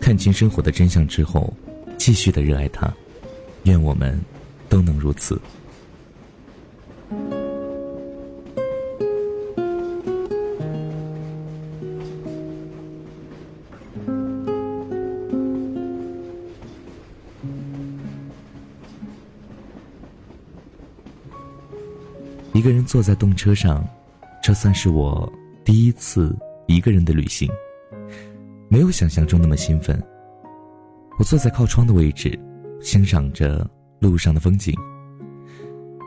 看清生活的真相之后，继续的热爱它。愿我们都能如此。坐在动车上，这算是我第一次一个人的旅行。没有想象中那么兴奋。我坐在靠窗的位置，欣赏着路上的风景。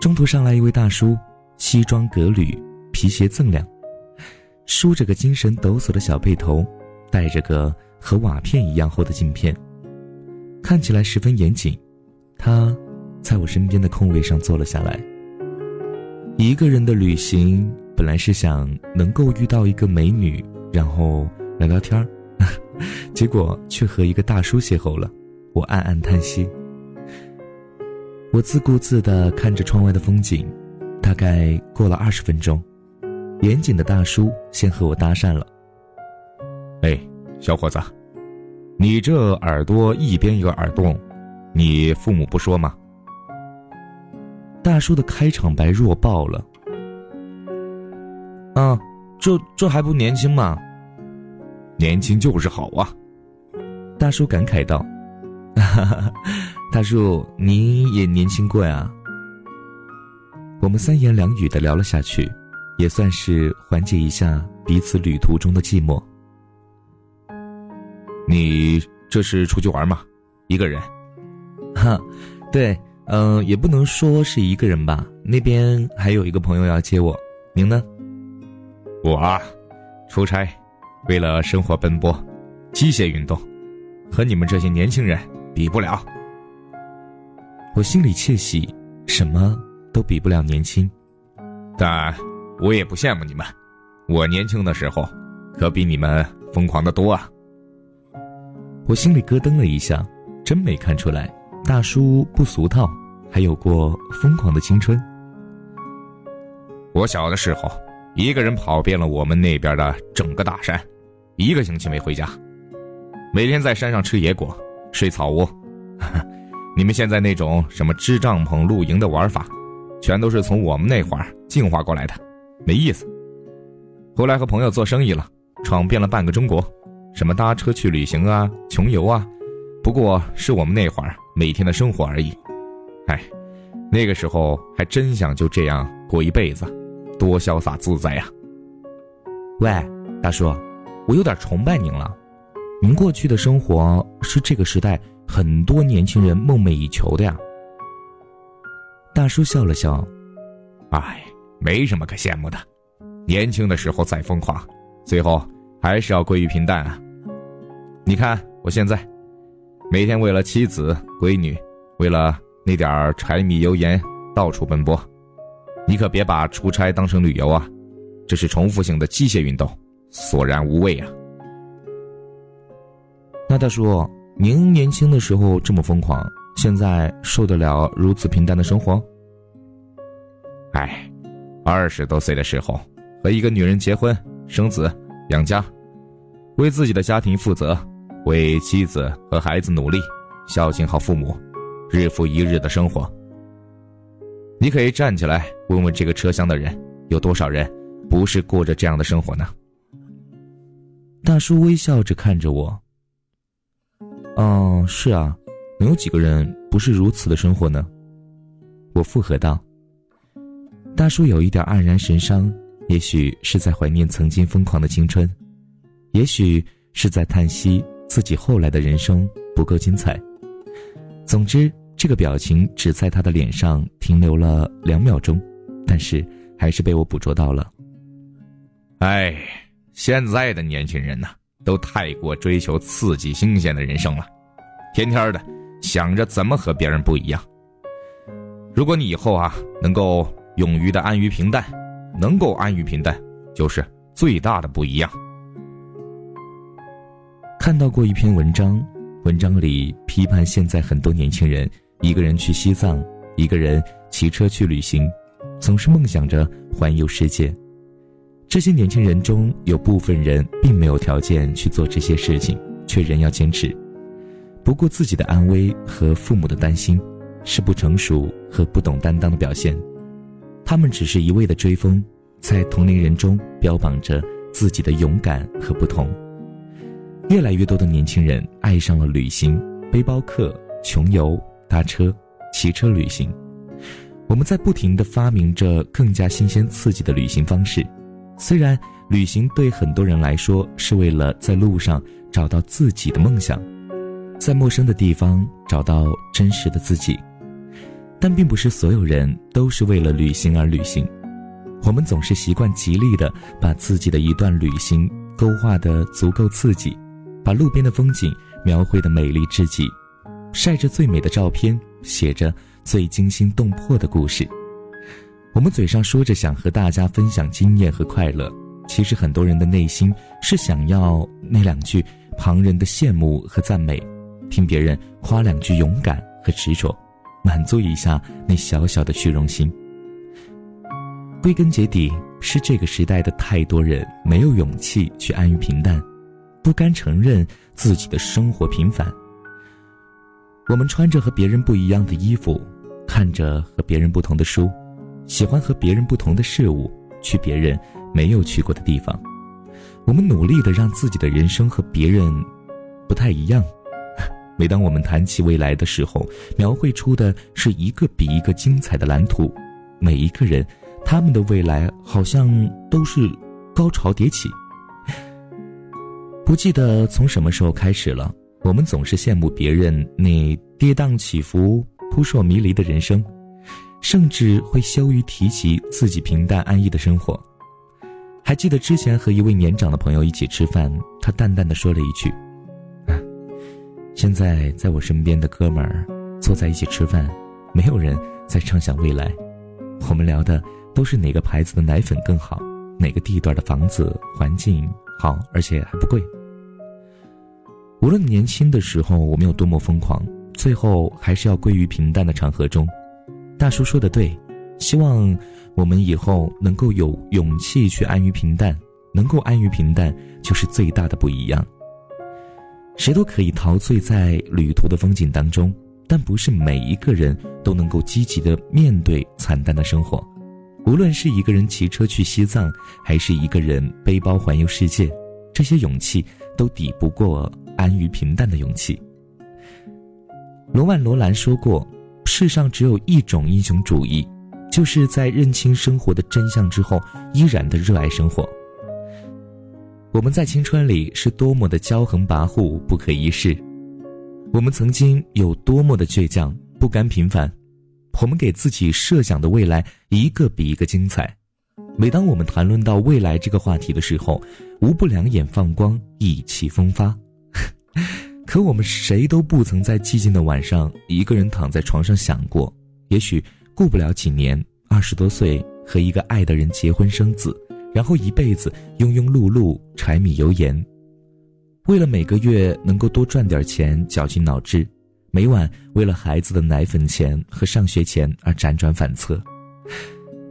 中途上来一位大叔，西装革履，皮鞋锃亮，梳着个精神抖擞的小背头，戴着个和瓦片一样厚的镜片，看起来十分严谨。他在我身边的空位上坐了下来。一个人的旅行本来是想能够遇到一个美女，然后聊聊天儿，结果却和一个大叔邂逅了，我暗暗叹息。我自顾自地看着窗外的风景，大概过了二十分钟，严谨的大叔先和我搭讪了：“哎，小伙子，你这耳朵一边有耳洞，你父母不说吗？”大叔的开场白弱爆了。啊，这这还不年轻吗？年轻就是好啊！大叔感慨道。哈哈，大叔您也年轻过呀。我们三言两语的聊了下去，也算是缓解一下彼此旅途中的寂寞。你这是出去玩吗？一个人？哈，对。嗯，也不能说是一个人吧。那边还有一个朋友要接我，您呢？我啊，出差，为了生活奔波，机械运动，和你们这些年轻人比不了。我心里窃喜，什么都比不了年轻，但我也不羡慕你们。我年轻的时候，可比你们疯狂的多啊。我心里咯噔了一下，真没看出来。大叔不俗套，还有过疯狂的青春。我小的时候，一个人跑遍了我们那边的整个大山，一个星期没回家，每天在山上吃野果，睡草窝。你们现在那种什么支帐篷、露营的玩法，全都是从我们那会儿进化过来的，没意思。后来和朋友做生意了，闯遍了半个中国，什么搭车去旅行啊，穷游啊，不过是我们那会儿。每天的生活而已，哎，那个时候还真想就这样过一辈子，多潇洒自在呀！喂，大叔，我有点崇拜您了。您过去的生活是这个时代很多年轻人梦寐以求的呀。大叔笑了笑，哎，没什么可羡慕的。年轻的时候再疯狂，最后还是要归于平淡啊。你看我现在。每天为了妻子、闺女，为了那点柴米油盐，到处奔波。你可别把出差当成旅游啊，这是重复性的机械运动，索然无味啊。那大叔，您年轻的时候这么疯狂，现在受得了如此平淡的生活？哎，二十多岁的时候和一个女人结婚、生子、养家，为自己的家庭负责。为妻子和孩子努力，孝敬好父母，日复一日的生活。你可以站起来问问这个车厢的人，有多少人不是过着这样的生活呢？大叔微笑着看着我。哦，是啊，能有几个人不是如此的生活呢？我附和道。大叔有一点黯然神伤，也许是在怀念曾经疯狂的青春，也许是在叹息。自己后来的人生不够精彩。总之，这个表情只在他的脸上停留了两秒钟，但是还是被我捕捉到了。哎，现在的年轻人呢，都太过追求刺激、新鲜的人生了，天天的想着怎么和别人不一样。如果你以后啊，能够勇于的安于平淡，能够安于平淡，就是最大的不一样。看到过一篇文章，文章里批判现在很多年轻人一个人去西藏，一个人骑车去旅行，总是梦想着环游世界。这些年轻人中有部分人并没有条件去做这些事情，却仍要坚持，不顾自己的安危和父母的担心，是不成熟和不懂担当的表现。他们只是一味的追风，在同龄人中标榜着自己的勇敢和不同。越来越多的年轻人爱上了旅行，背包客、穷游、搭车、骑车旅行。我们在不停地发明着更加新鲜刺激的旅行方式。虽然旅行对很多人来说是为了在路上找到自己的梦想，在陌生的地方找到真实的自己，但并不是所有人都是为了旅行而旅行。我们总是习惯极力的把自己的一段旅行勾画得足够刺激，把路边的风景描绘的美丽至极，晒着最美的照片，写着最惊心动魄的故事。我们嘴上说着想和大家分享经验和快乐，其实很多人的内心是想要那两句旁人的羡慕和赞美，听别人夸两句勇敢和执着，满足一下那小小的虚荣心。归根结底，是这个时代的太多人没有勇气去安于平淡，不甘承认自己的生活平凡。我们穿着和别人不一样的衣服，看着和别人不同的书。喜欢和别人不同的事物，去别人没有去过的地方。我们努力的让自己的人生和别人不太一样。每当我们谈起未来的时候，描绘出的是一个比一个精彩的蓝图。每一个人，他们的未来好像都是高潮迭起。不记得从什么时候开始了，我们总是羡慕别人那跌宕起伏、扑朔迷离的人生。甚至会羞于提及自己平淡安逸的生活。还记得之前和一位年长的朋友一起吃饭，他淡淡的说了一句：“现在在我身边的哥们儿坐在一起吃饭，没有人在畅想未来，我们聊的都是哪个牌子的奶粉更好，哪个地段的房子环境好，而且还不贵。无论年轻的时候我们有多么疯狂，最后还是要归于平淡的场合中。”大叔说的对，希望我们以后能够有勇气去安于平淡，能够安于平淡就是最大的不一样。谁都可以陶醉在旅途的风景当中，但不是每一个人都能够积极的面对惨淡的生活。无论是一个人骑车去西藏，还是一个人背包环游世界，这些勇气都抵不过安于平淡的勇气。罗曼·罗兰说过。世上只有一种英雄主义，就是在认清生活的真相之后，依然的热爱生活。我们在青春里是多么的骄横跋扈、不可一世，我们曾经有多么的倔强、不甘平凡。我们给自己设想的未来一个比一个精彩。每当我们谈论到未来这个话题的时候，无不两眼放光，意气风发。可我们谁都不曾在寂静的晚上一个人躺在床上想过，也许过不了几年，二十多岁和一个爱的人结婚生子，然后一辈子庸庸碌碌、柴米油盐，为了每个月能够多赚点钱绞尽脑汁，每晚为了孩子的奶粉钱和上学钱而辗转反侧，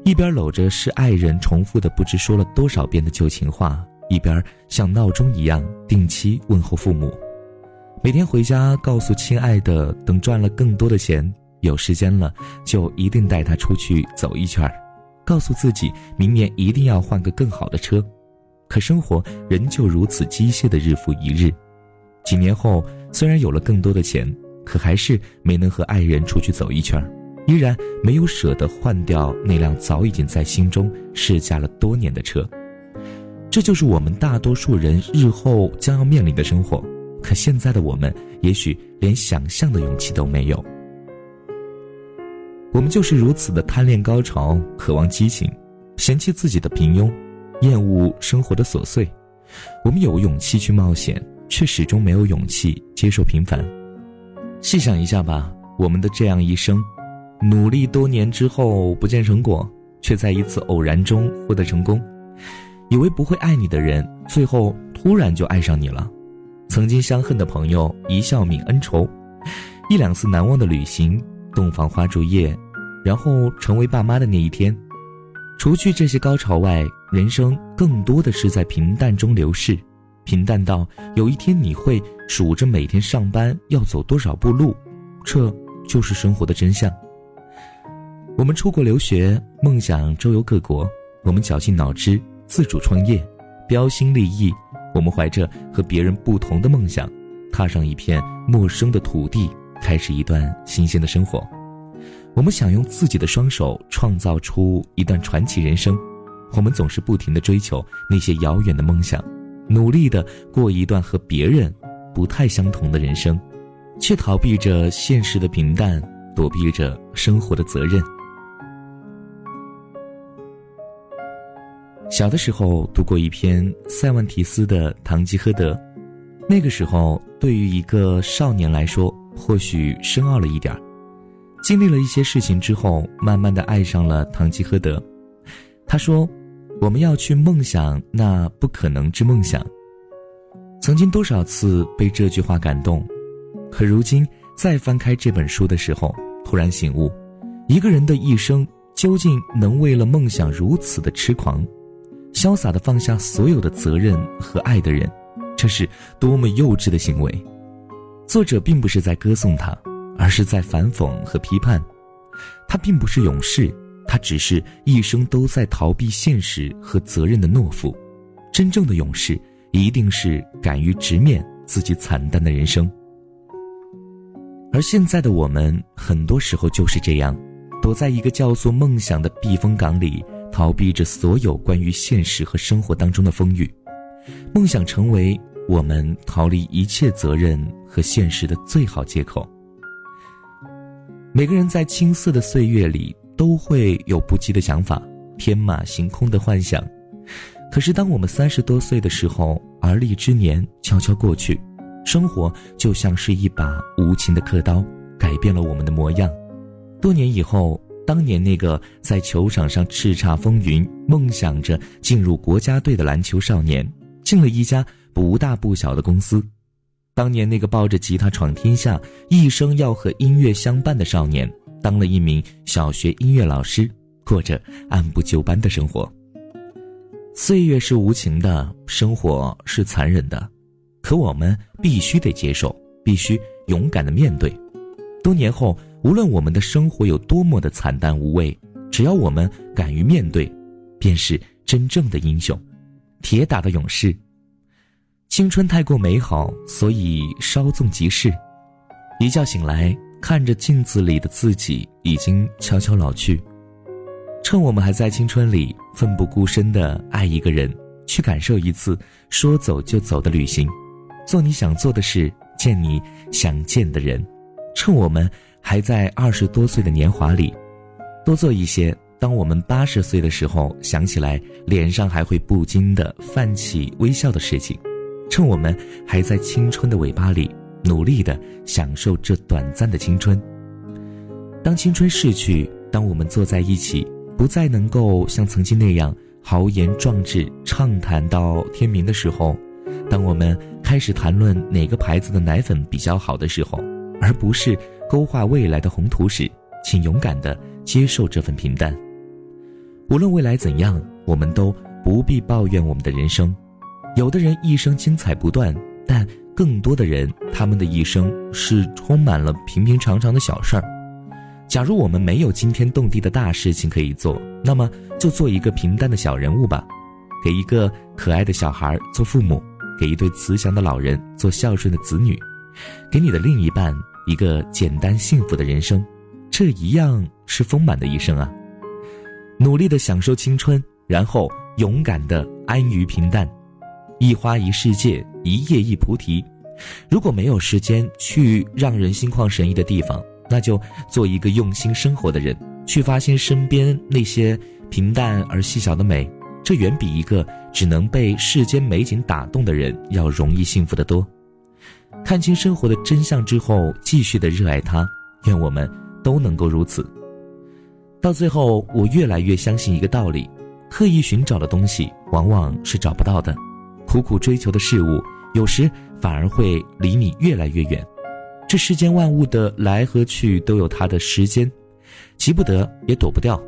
一边搂着是爱人重复的不知说了多少遍的旧情话，一边像闹钟一样定期问候父母。每天回家告诉亲爱的，等赚了更多的钱，有时间了就一定带他出去走一圈儿。告诉自己，明年一定要换个更好的车。可生活仍旧如此机械的日复一日。几年后，虽然有了更多的钱，可还是没能和爱人出去走一圈儿，依然没有舍得换掉那辆早已经在心中试驾了多年的车。这就是我们大多数人日后将要面临的生活。可现在的我们，也许连想象的勇气都没有。我们就是如此的贪恋高潮，渴望激情，嫌弃自己的平庸，厌恶生活的琐碎。我们有勇气去冒险，却始终没有勇气接受平凡。细想一下吧，我们的这样一生，努力多年之后不见成果，却在一次偶然中获得成功。以为不会爱你的人，最后突然就爱上你了。曾经相恨的朋友一笑泯恩仇，一两次难忘的旅行，洞房花烛夜，然后成为爸妈的那一天，除去这些高潮外，人生更多的是在平淡中流逝，平淡到有一天你会数着每天上班要走多少步路，这就是生活的真相。我们出国留学，梦想周游各国；我们绞尽脑汁自主创业，标新立异；我们怀着和别人不同的梦想，踏上一片陌生的土地，开始一段新鲜的生活。我们想用自己的双手创造出一段传奇人生，我们总是不停地追求那些遥远的梦想，努力地过一段和别人不太相同的人生，却逃避着现实的平淡，躲避着生活的责任。小的时候读过一篇塞万提斯的《堂吉诃德》，那个时候对于一个少年来说，或许深奥了一点儿。经历了一些事情之后，慢慢的爱上了堂吉诃德。他说：“我们要去梦想那不可能之梦想。”曾经多少次被这句话感动，可如今再翻开这本书的时候，突然醒悟：一个人的一生究竟能为了梦想如此的痴狂，潇洒的放下所有的责任和爱的人，这是多么幼稚的行为。作者并不是在歌颂他。而是在反讽和批判，他并不是勇士，他只是一生都在逃避现实和责任的懦夫。真正的勇士，一定是敢于直面自己惨淡的人生。而现在的我们，很多时候就是这样，躲在一个叫做梦想的避风港里，逃避着所有关于现实和生活当中的风雨。梦想成为我们逃离一切责任和现实的最好借口。每个人在青涩的岁月里都会有不羁的想法，天马行空的幻想。可是，当我们三十多岁的时候，而立之年悄悄过去，生活就像是一把无情的刻刀，改变了我们的模样。多年以后，当年那个在球场上叱咤风云、梦想着进入国家队的篮球少年，进了一家不大不小的公司。当年那个抱着吉他闯天下、一生要和音乐相伴的少年，当了一名小学音乐老师，过着按部就班的生活。岁月是无情的，生活是残忍的，可我们必须得接受，必须勇敢的面对。多年后，无论我们的生活有多么的惨淡无味，只要我们敢于面对，便是真正的英雄，铁打的勇士。青春太过美好，所以稍纵即逝。一觉醒来，看着镜子里的自己，已经悄悄老去。趁我们还在青春里，奋不顾身的爱一个人，去感受一次说走就走的旅行，做你想做的事，见你想见的人。趁我们还在二十多岁的年华里，多做一些当我们八十岁的时候想起来，脸上还会不禁的泛起微笑的事情。趁我们还在青春的尾巴里，努力的享受这短暂的青春。当青春逝去，当我们坐在一起，不再能够像曾经那样豪言壮志、畅谈到天明的时候，当我们开始谈论哪个牌子的奶粉比较好的时候，而不是勾画未来的宏图时，请勇敢的接受这份平淡。无论未来怎样，我们都不必抱怨我们的人生。有的人一生精彩不断，但更多的人，他们的一生是充满了平平常常的小事儿。假如我们没有惊天动地的大事情可以做，那么就做一个平淡的小人物吧，给一个可爱的小孩做父母，给一对慈祥的老人做孝顺的子女，给你的另一半一个简单幸福的人生，这一样是丰满的一生啊！努力的享受青春，然后勇敢的安于平淡。一花一世界，一叶一菩提。如果没有时间去让人心旷神怡的地方，那就做一个用心生活的人，去发现身边那些平淡而细小的美。这远比一个只能被世间美景打动的人要容易幸福得多。看清生活的真相之后，继续的热爱它。愿我们都能够如此。到最后，我越来越相信一个道理：刻意寻找的东西，往往是找不到的。苦苦追求的事物，有时反而会离你越来越远。这世间万物的来和去都有它的时间，急不得也躲不掉。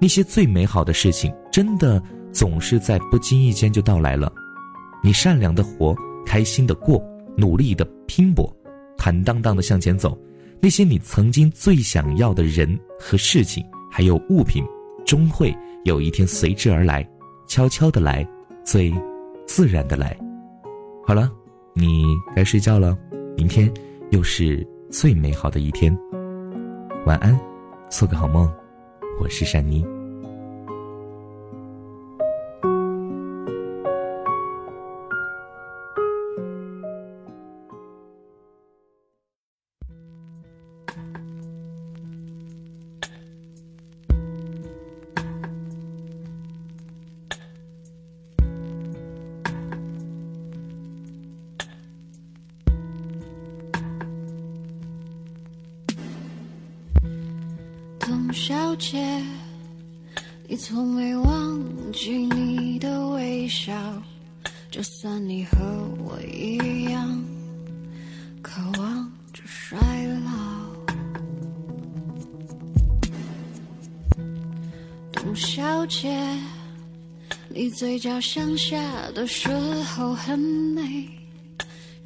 那些最美好的事情，真的总是在不经意间就到来了。你善良的活，开心的过，努力的拼搏，坦荡荡的向前走，那些你曾经最想要的人和事情，还有物品，终会有一天随之而来，悄悄的来，最自然的来。好了，你该睡觉了，明天又是最美好的一天。晚安，做个好梦。我是珊妮。董小姐，你从没忘记你的微笑，就算你和我一样渴望着衰老。董小姐，你嘴角向下的时候很美，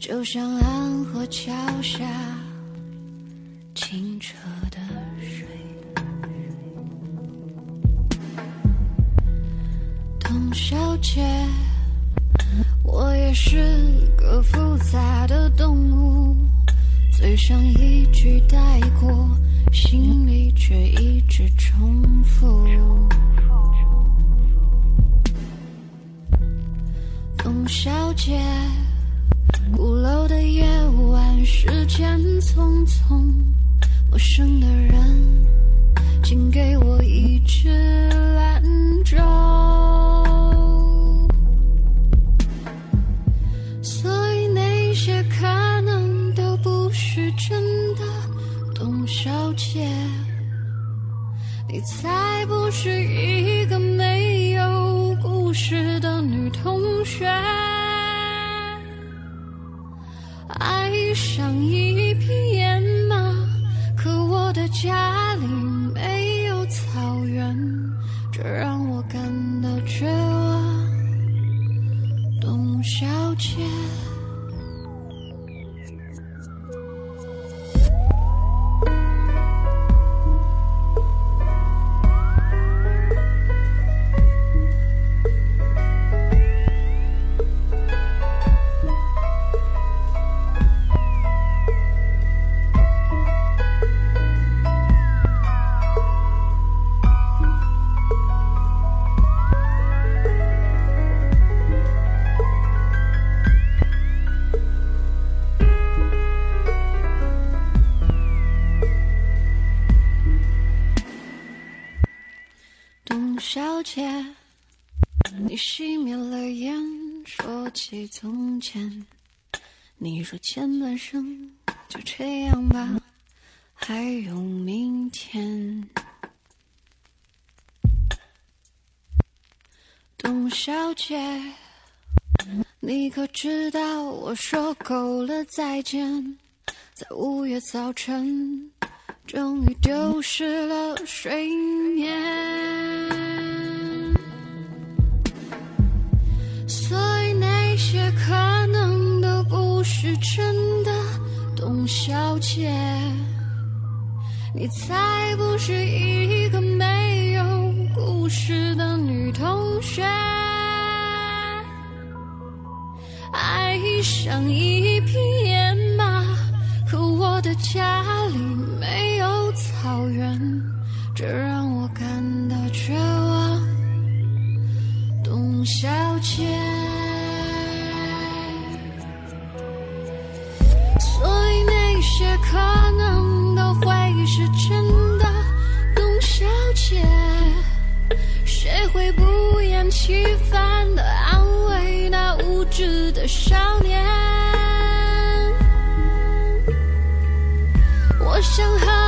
就像安河桥下清澈小姐，我也是个复杂的动物，嘴上一句带过，心里却一直重复。董小姐，鼓楼的夜晚，时间匆匆，陌生的人，请给我一支你才不是一从前。你说前半生就这样吧，还有明天。董小姐，你可知道我说够了再见，在五月早晨。终于丢失了睡眠，些可能都不是真的，董小姐，你才不是一个没有故事的女同学。爱上一匹野马，可我的家里没会不厌其烦的安慰那无知的少年？我想和